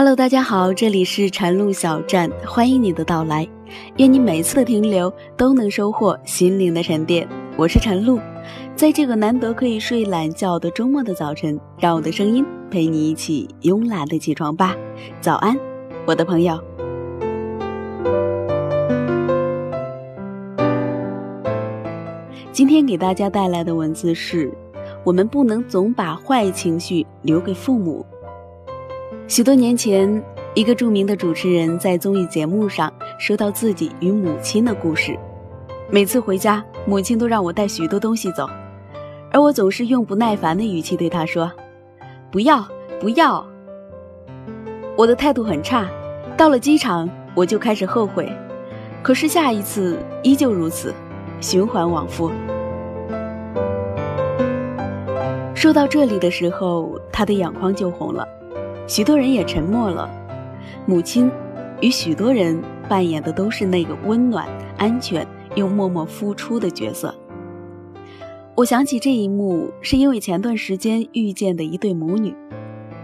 Hello，大家好，这里是禅路小站，欢迎你的到来。愿你每次的停留都能收获心灵的沉淀。我是晨露，在这个难得可以睡懒觉的周末的早晨，让我的声音陪你一起慵懒的起床吧。早安，我的朋友。今天给大家带来的文字是：我们不能总把坏情绪留给父母。许多年前，一个著名的主持人在综艺节目上说到自己与母亲的故事。每次回家，母亲都让我带许多东西走，而我总是用不耐烦的语气对她说：“不要，不要。”我的态度很差。到了机场，我就开始后悔，可是下一次依旧如此，循环往复。说到这里的时候，他的眼眶就红了。许多人也沉默了。母亲与许多人扮演的都是那个温暖、安全又默默付出的角色。我想起这一幕，是因为前段时间遇见的一对母女。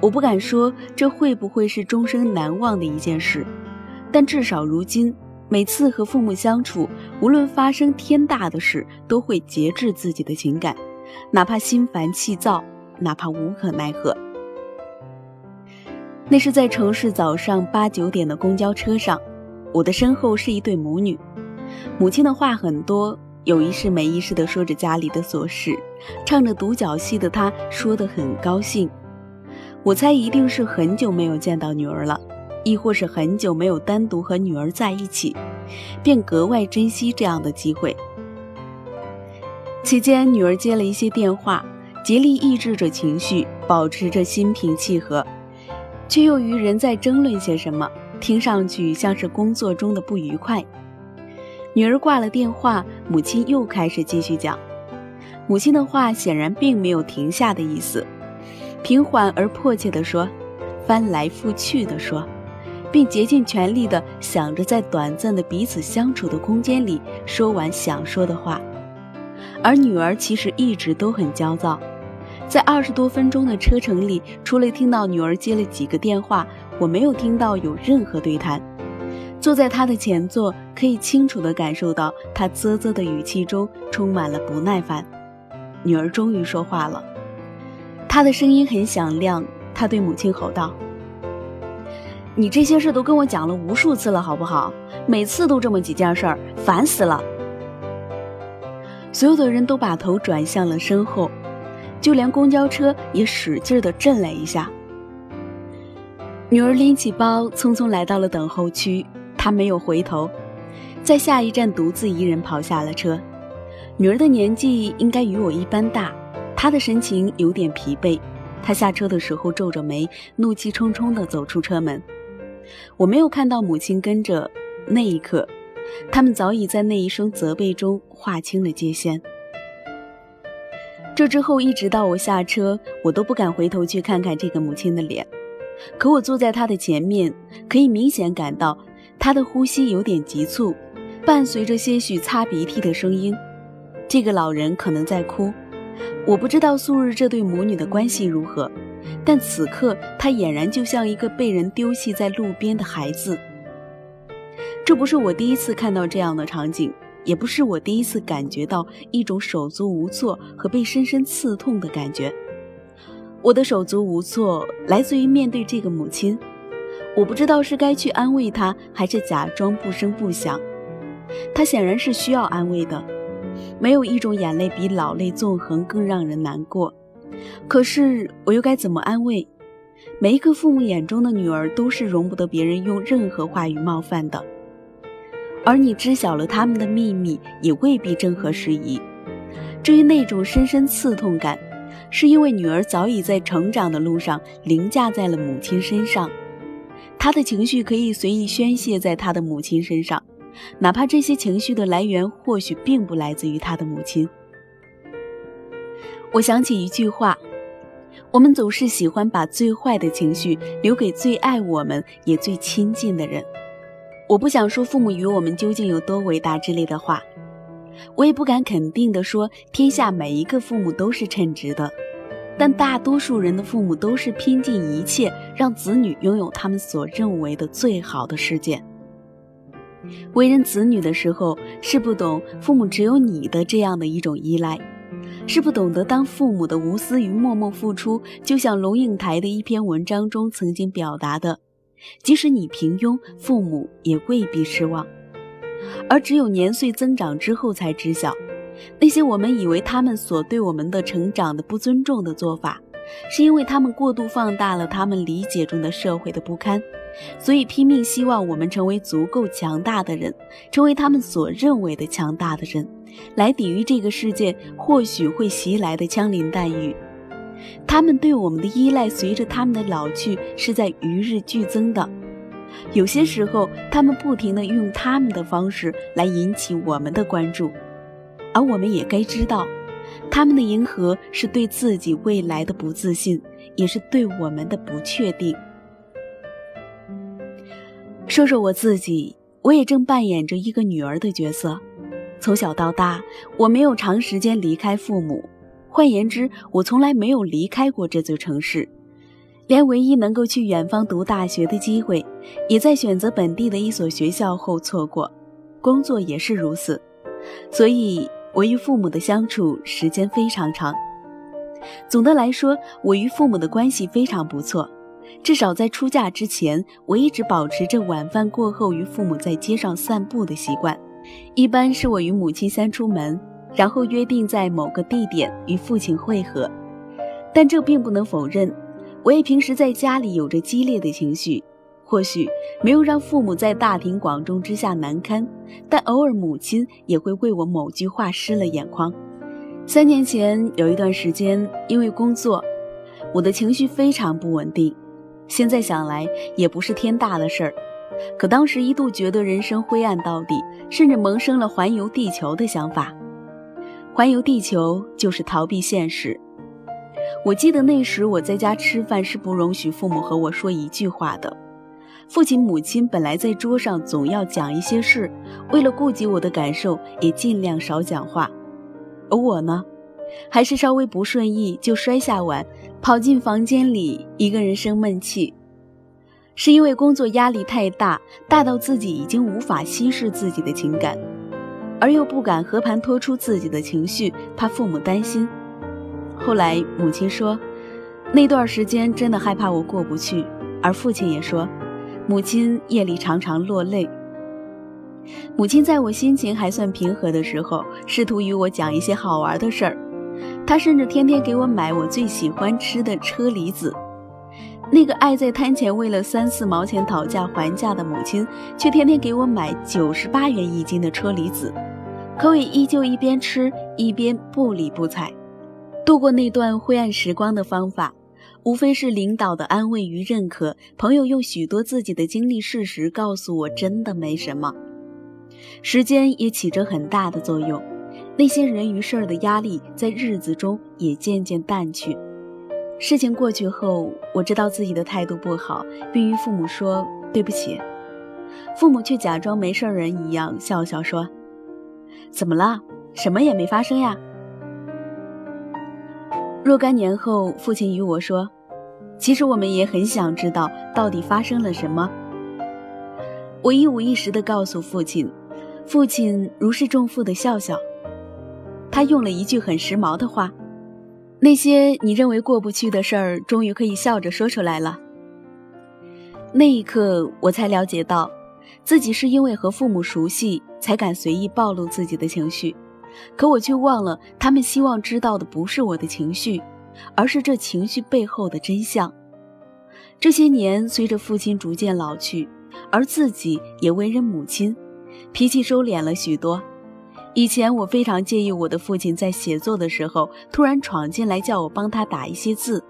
我不敢说这会不会是终生难忘的一件事，但至少如今，每次和父母相处，无论发生天大的事，都会节制自己的情感，哪怕心烦气躁，哪怕无可奈何。那是在城市早上八九点的公交车上，我的身后是一对母女。母亲的话很多，有一事没一事的说着家里的琐事，唱着独角戏的她说得很高兴。我猜一定是很久没有见到女儿了，亦或是很久没有单独和女儿在一起，便格外珍惜这样的机会。期间，女儿接了一些电话，竭力抑制着情绪，保持着心平气和。却又与人在争论些什么，听上去像是工作中的不愉快。女儿挂了电话，母亲又开始继续讲。母亲的话显然并没有停下的意思，平缓而迫切地说，翻来覆去地说，并竭尽全力地想着在短暂的彼此相处的空间里说完想说的话。而女儿其实一直都很焦躁。在二十多分钟的车程里，除了听到女儿接了几个电话，我没有听到有任何对谈。坐在她的前座，可以清楚地感受到她啧啧的语气中充满了不耐烦。女儿终于说话了，她的声音很响亮，她对母亲吼道：“你这些事都跟我讲了无数次了，好不好？每次都这么几件事儿，烦死了。”所有的人都把头转向了身后。就连公交车也使劲地震了一下。女儿拎起包，匆匆来到了等候区。她没有回头，在下一站独自一人跑下了车。女儿的年纪应该与我一般大，她的神情有点疲惫。她下车的时候皱着眉，怒气冲冲地走出车门。我没有看到母亲跟着，那一刻，他们早已在那一声责备中划清了界限。这之后，一直到我下车，我都不敢回头去看看这个母亲的脸。可我坐在她的前面，可以明显感到她的呼吸有点急促，伴随着些许擦鼻涕的声音。这个老人可能在哭。我不知道素日这对母女的关系如何，但此刻她俨然就像一个被人丢弃在路边的孩子。这不是我第一次看到这样的场景。也不是我第一次感觉到一种手足无措和被深深刺痛的感觉。我的手足无措来自于面对这个母亲，我不知道是该去安慰她，还是假装不声不响。她显然是需要安慰的，没有一种眼泪比老泪纵横更让人难过。可是我又该怎么安慰？每一个父母眼中的女儿都是容不得别人用任何话语冒犯的。而你知晓了他们的秘密，也未必正合时宜。至于那种深深刺痛感，是因为女儿早已在成长的路上凌驾在了母亲身上，她的情绪可以随意宣泄在她的母亲身上，哪怕这些情绪的来源或许并不来自于她的母亲。我想起一句话：我们总是喜欢把最坏的情绪留给最爱我们也最亲近的人。我不想说父母与我们究竟有多伟大之类的话，我也不敢肯定地说天下每一个父母都是称职的。但大多数人的父母都是拼尽一切让子女拥有他们所认为的最好的世界。为人子女的时候，是不懂父母只有你的这样的一种依赖，是不懂得当父母的无私与默默付出，就像龙应台的一篇文章中曾经表达的，即使你平庸，父母也未必失望。而只有年岁增长之后，才知晓，那些我们以为他们所对我们的成长的不尊重的做法。是因为他们过度放大了他们理解中的社会的不堪，所以拼命希望我们成为足够强大的人，成为他们所认为的强大的人，来抵御这个世界或许会袭来的枪林弹雨。他们对我们的依赖随着他们的老去是在与日俱增的。有些时候，他们不停地用他们的方式来引起我们的关注，而我们也该知道。他们的迎合是对自己未来的不自信，也是对我们的不确定。说说我自己，我也正扮演着一个女儿的角色。从小到大，我没有长时间离开父母，换言之，我从来没有离开过这座城市，连唯一能够去远方读大学的机会，也在选择本地的一所学校后错过。工作也是如此，所以。我与父母的相处时间非常长。总的来说，我与父母的关系非常不错。至少在出嫁之前，我一直保持着晚饭过后与父母在街上散步的习惯。一般是我与母亲先出门，然后约定在某个地点与父亲会合。但这并不能否认，我也平时在家里有着激烈的情绪。或许没有让父母在大庭广众之下难堪，但偶尔母亲也会为我某句话湿了眼眶。三年前有一段时间，因为工作，我的情绪非常不稳定。现在想来也不是天大的事儿，可当时一度觉得人生灰暗到底，甚至萌生了环游地球的想法。环游地球就是逃避现实。我记得那时我在家吃饭是不容许父母和我说一句话的。父亲、母亲本来在桌上总要讲一些事，为了顾及我的感受，也尽量少讲话。而我呢，还是稍微不顺意就摔下碗，跑进房间里一个人生闷气。是因为工作压力太大，大到自己已经无法稀释自己的情感，而又不敢和盘托出自己的情绪，怕父母担心。后来母亲说，那段时间真的害怕我过不去，而父亲也说。母亲夜里常常落泪。母亲在我心情还算平和的时候，试图与我讲一些好玩的事儿。她甚至天天给我买我最喜欢吃的车厘子。那个爱在摊前为了三四毛钱讨价还价的母亲，却天天给我买九十八元一斤的车厘子，可我依旧一边吃一边不理不睬。度过那段灰暗时光的方法。无非是领导的安慰与认可，朋友用许多自己的经历事实告诉我，真的没什么。时间也起着很大的作用，那些人与事儿的压力在日子中也渐渐淡去。事情过去后，我知道自己的态度不好，并与父母说对不起。父母却假装没事人一样笑笑说：“怎么了？什么也没发生呀。”若干年后，父亲与我说：“其实我们也很想知道到底发生了什么。”我一五一十地告诉父亲，父亲如释重负地笑笑。他用了一句很时髦的话：“那些你认为过不去的事儿，终于可以笑着说出来了。”那一刻，我才了解到，自己是因为和父母熟悉，才敢随意暴露自己的情绪。可我却忘了，他们希望知道的不是我的情绪，而是这情绪背后的真相。这些年，随着父亲逐渐老去，而自己也为人母亲，脾气收敛了许多。以前我非常介意我的父亲在写作的时候突然闯进来叫我帮他打一些字。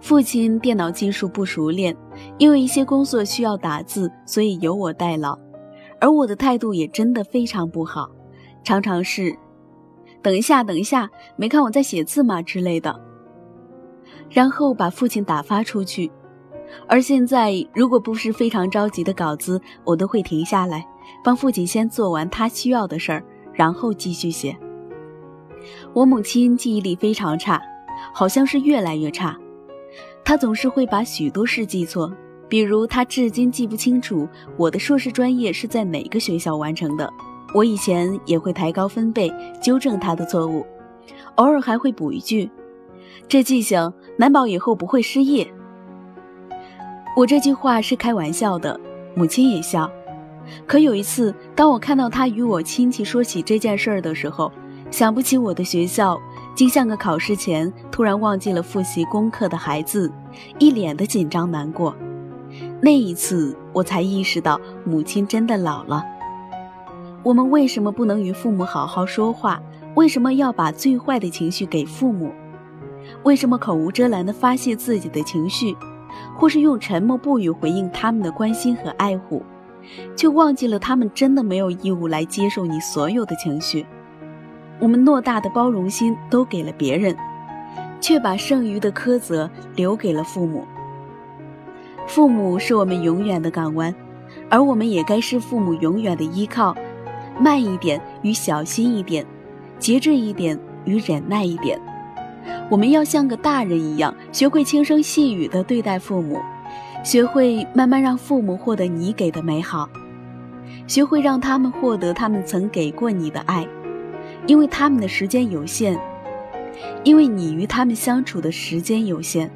父亲电脑技术不熟练，因为一些工作需要打字，所以由我代劳。而我的态度也真的非常不好，常常是。等一下，等一下，没看我在写字吗？之类的，然后把父亲打发出去。而现在，如果不是非常着急的稿子，我都会停下来，帮父亲先做完他需要的事儿，然后继续写。我母亲记忆力非常差，好像是越来越差。他总是会把许多事记错，比如他至今记不清楚我的硕士专业是在哪个学校完成的。我以前也会抬高分贝，纠正他的错误，偶尔还会补一句：“这记性难保以后不会失业。”我这句话是开玩笑的，母亲也笑。可有一次，当我看到他与我亲戚说起这件事儿的时候，想不起我的学校，竟像个考试前突然忘记了复习功课的孩子，一脸的紧张难过。那一次，我才意识到母亲真的老了。我们为什么不能与父母好好说话？为什么要把最坏的情绪给父母？为什么口无遮拦地发泄自己的情绪，或是用沉默不语回应他们的关心和爱护？却忘记了，他们真的没有义务来接受你所有的情绪。我们偌大的包容心都给了别人，却把剩余的苛责留给了父母。父母是我们永远的港湾，而我们也该是父母永远的依靠。慢一点与小心一点，节制一点与忍耐一点。我们要像个大人一样，学会轻声细语地对待父母。学会慢慢让父母获得你给的美好，学会让他们获得他们曾给过你的爱，因为他们的时间有限，因为你与他们相处的时间有限，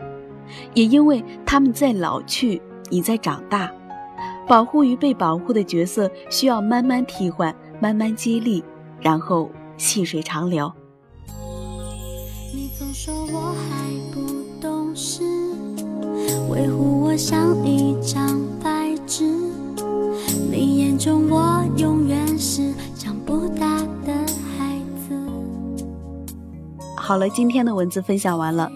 也因为他们在老去，你在长大。保护与被保护的角色需要慢慢替换，慢慢接力，然后细水长流。你总说我还不懂事，维护我。像一张白纸，你眼中我永远好了，今天的文字分享完了。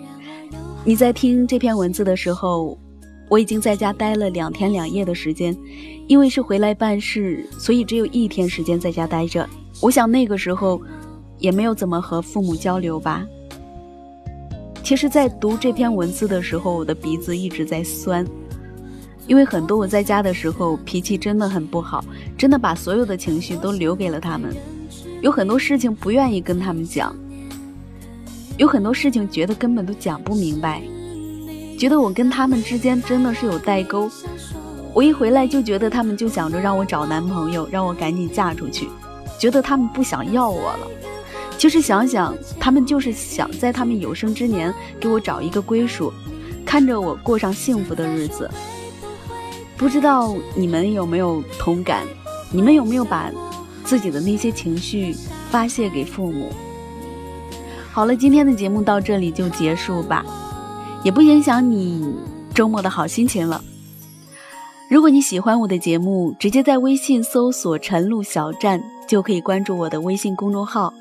你在听这篇文字的时候，我已经在家待了两天两夜的时间，因为是回来办事，所以只有一天时间在家待着。我想那个时候也没有怎么和父母交流吧。其实，在读这篇文字的时候，我的鼻子一直在酸，因为很多我在家的时候脾气真的很不好，真的把所有的情绪都留给了他们，有很多事情不愿意跟他们讲，有很多事情觉得根本都讲不明白，觉得我跟他们之间真的是有代沟。我一回来就觉得他们就想着让我找男朋友，让我赶紧嫁出去，觉得他们不想要我了。其实想想，他们就是想在他们有生之年给我找一个归属，看着我过上幸福的日子。不知道你们有没有同感？你们有没有把自己的那些情绪发泄给父母？好了，今天的节目到这里就结束吧，也不影响你周末的好心情了。如果你喜欢我的节目，直接在微信搜索“晨露小站”就可以关注我的微信公众号。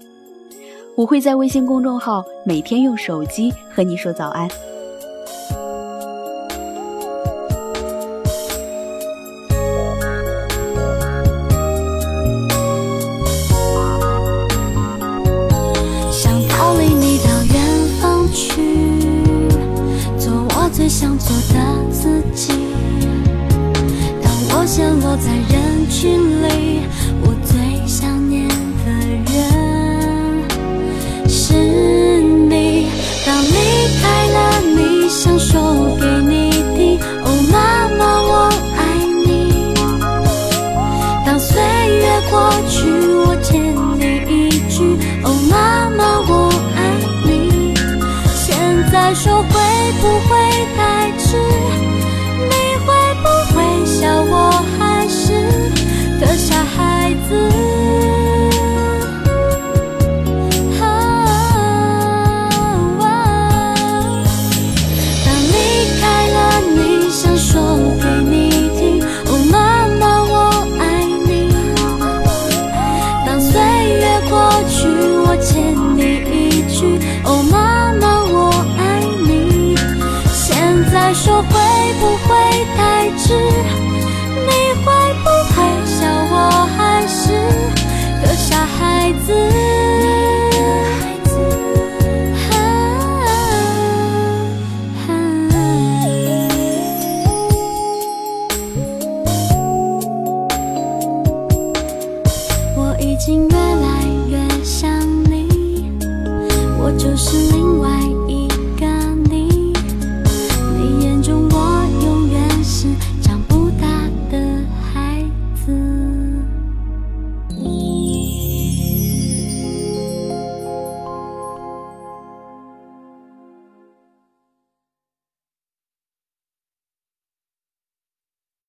我会在微信公众号每天用手机和你说早安。心愿。